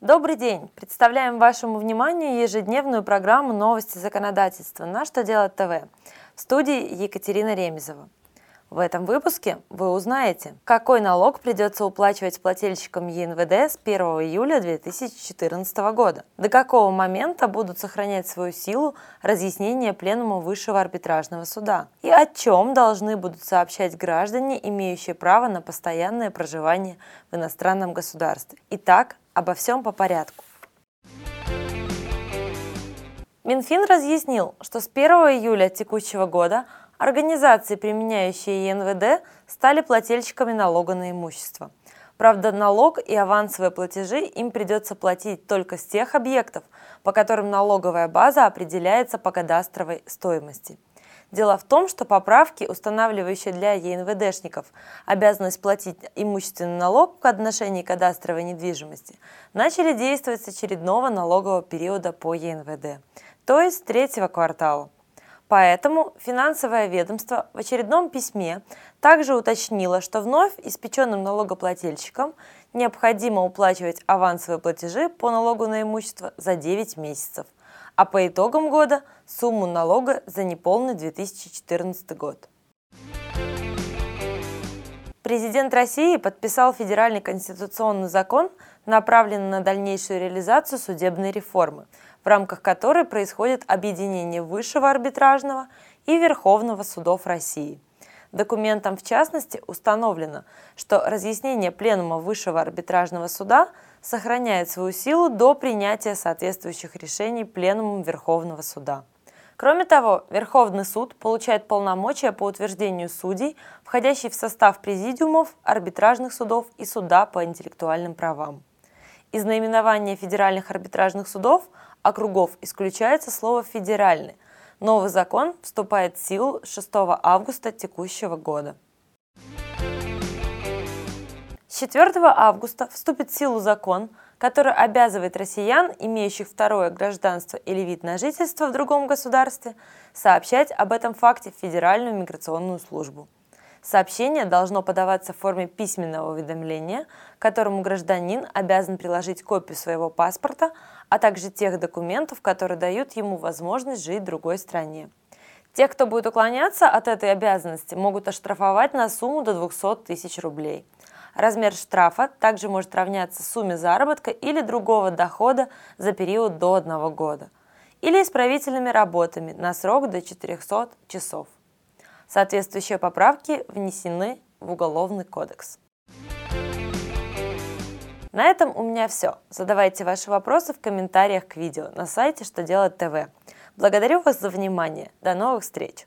Добрый день! Представляем вашему вниманию ежедневную программу «Новости законодательства» на «Что делать ТВ» в студии Екатерина Ремезова. В этом выпуске вы узнаете, какой налог придется уплачивать плательщикам ЕНВД с 1 июля 2014 года, до какого момента будут сохранять свою силу разъяснения Пленума Высшего арбитражного суда и о чем должны будут сообщать граждане, имеющие право на постоянное проживание в иностранном государстве. Итак, обо всем по порядку. Минфин разъяснил, что с 1 июля текущего года Организации, применяющие ЕНВД, стали плательщиками налога на имущество. Правда, налог и авансовые платежи им придется платить только с тех объектов, по которым налоговая база определяется по кадастровой стоимости. Дело в том, что поправки, устанавливающие для ЕНВДшников обязанность платить имущественный налог в отношении кадастровой недвижимости, начали действовать с очередного налогового периода по ЕНВД, то есть третьего квартала. Поэтому финансовое ведомство в очередном письме также уточнило, что вновь испеченным налогоплательщикам необходимо уплачивать авансовые платежи по налогу на имущество за 9 месяцев, а по итогам года сумму налога за неполный 2014 год. Президент России подписал федеральный конституционный закон, направленный на дальнейшую реализацию судебной реформы – в рамках которой происходит объединение Высшего арбитражного и Верховного судов России. Документом, в частности, установлено, что разъяснение Пленума Высшего арбитражного суда сохраняет свою силу до принятия соответствующих решений Пленумом Верховного суда. Кроме того, Верховный суд получает полномочия по утверждению судей, входящих в состав президиумов, арбитражных судов и суда по интеллектуальным правам. Из наименования федеральных арбитражных судов – округов исключается слово «федеральный». Новый закон вступает в силу 6 августа текущего года. С 4 августа вступит в силу закон, который обязывает россиян, имеющих второе гражданство или вид на жительство в другом государстве, сообщать об этом факте в Федеральную миграционную службу. Сообщение должно подаваться в форме письменного уведомления, которому гражданин обязан приложить копию своего паспорта, а также тех документов, которые дают ему возможность жить в другой стране. Тех, кто будет уклоняться от этой обязанности, могут оштрафовать на сумму до 200 тысяч рублей. Размер штрафа также может равняться сумме заработка или другого дохода за период до одного года или исправительными работами на срок до 400 часов. Соответствующие поправки внесены в Уголовный кодекс. На этом у меня все. Задавайте ваши вопросы в комментариях к видео на сайте «Что делать ТВ». Благодарю вас за внимание. До новых встреч!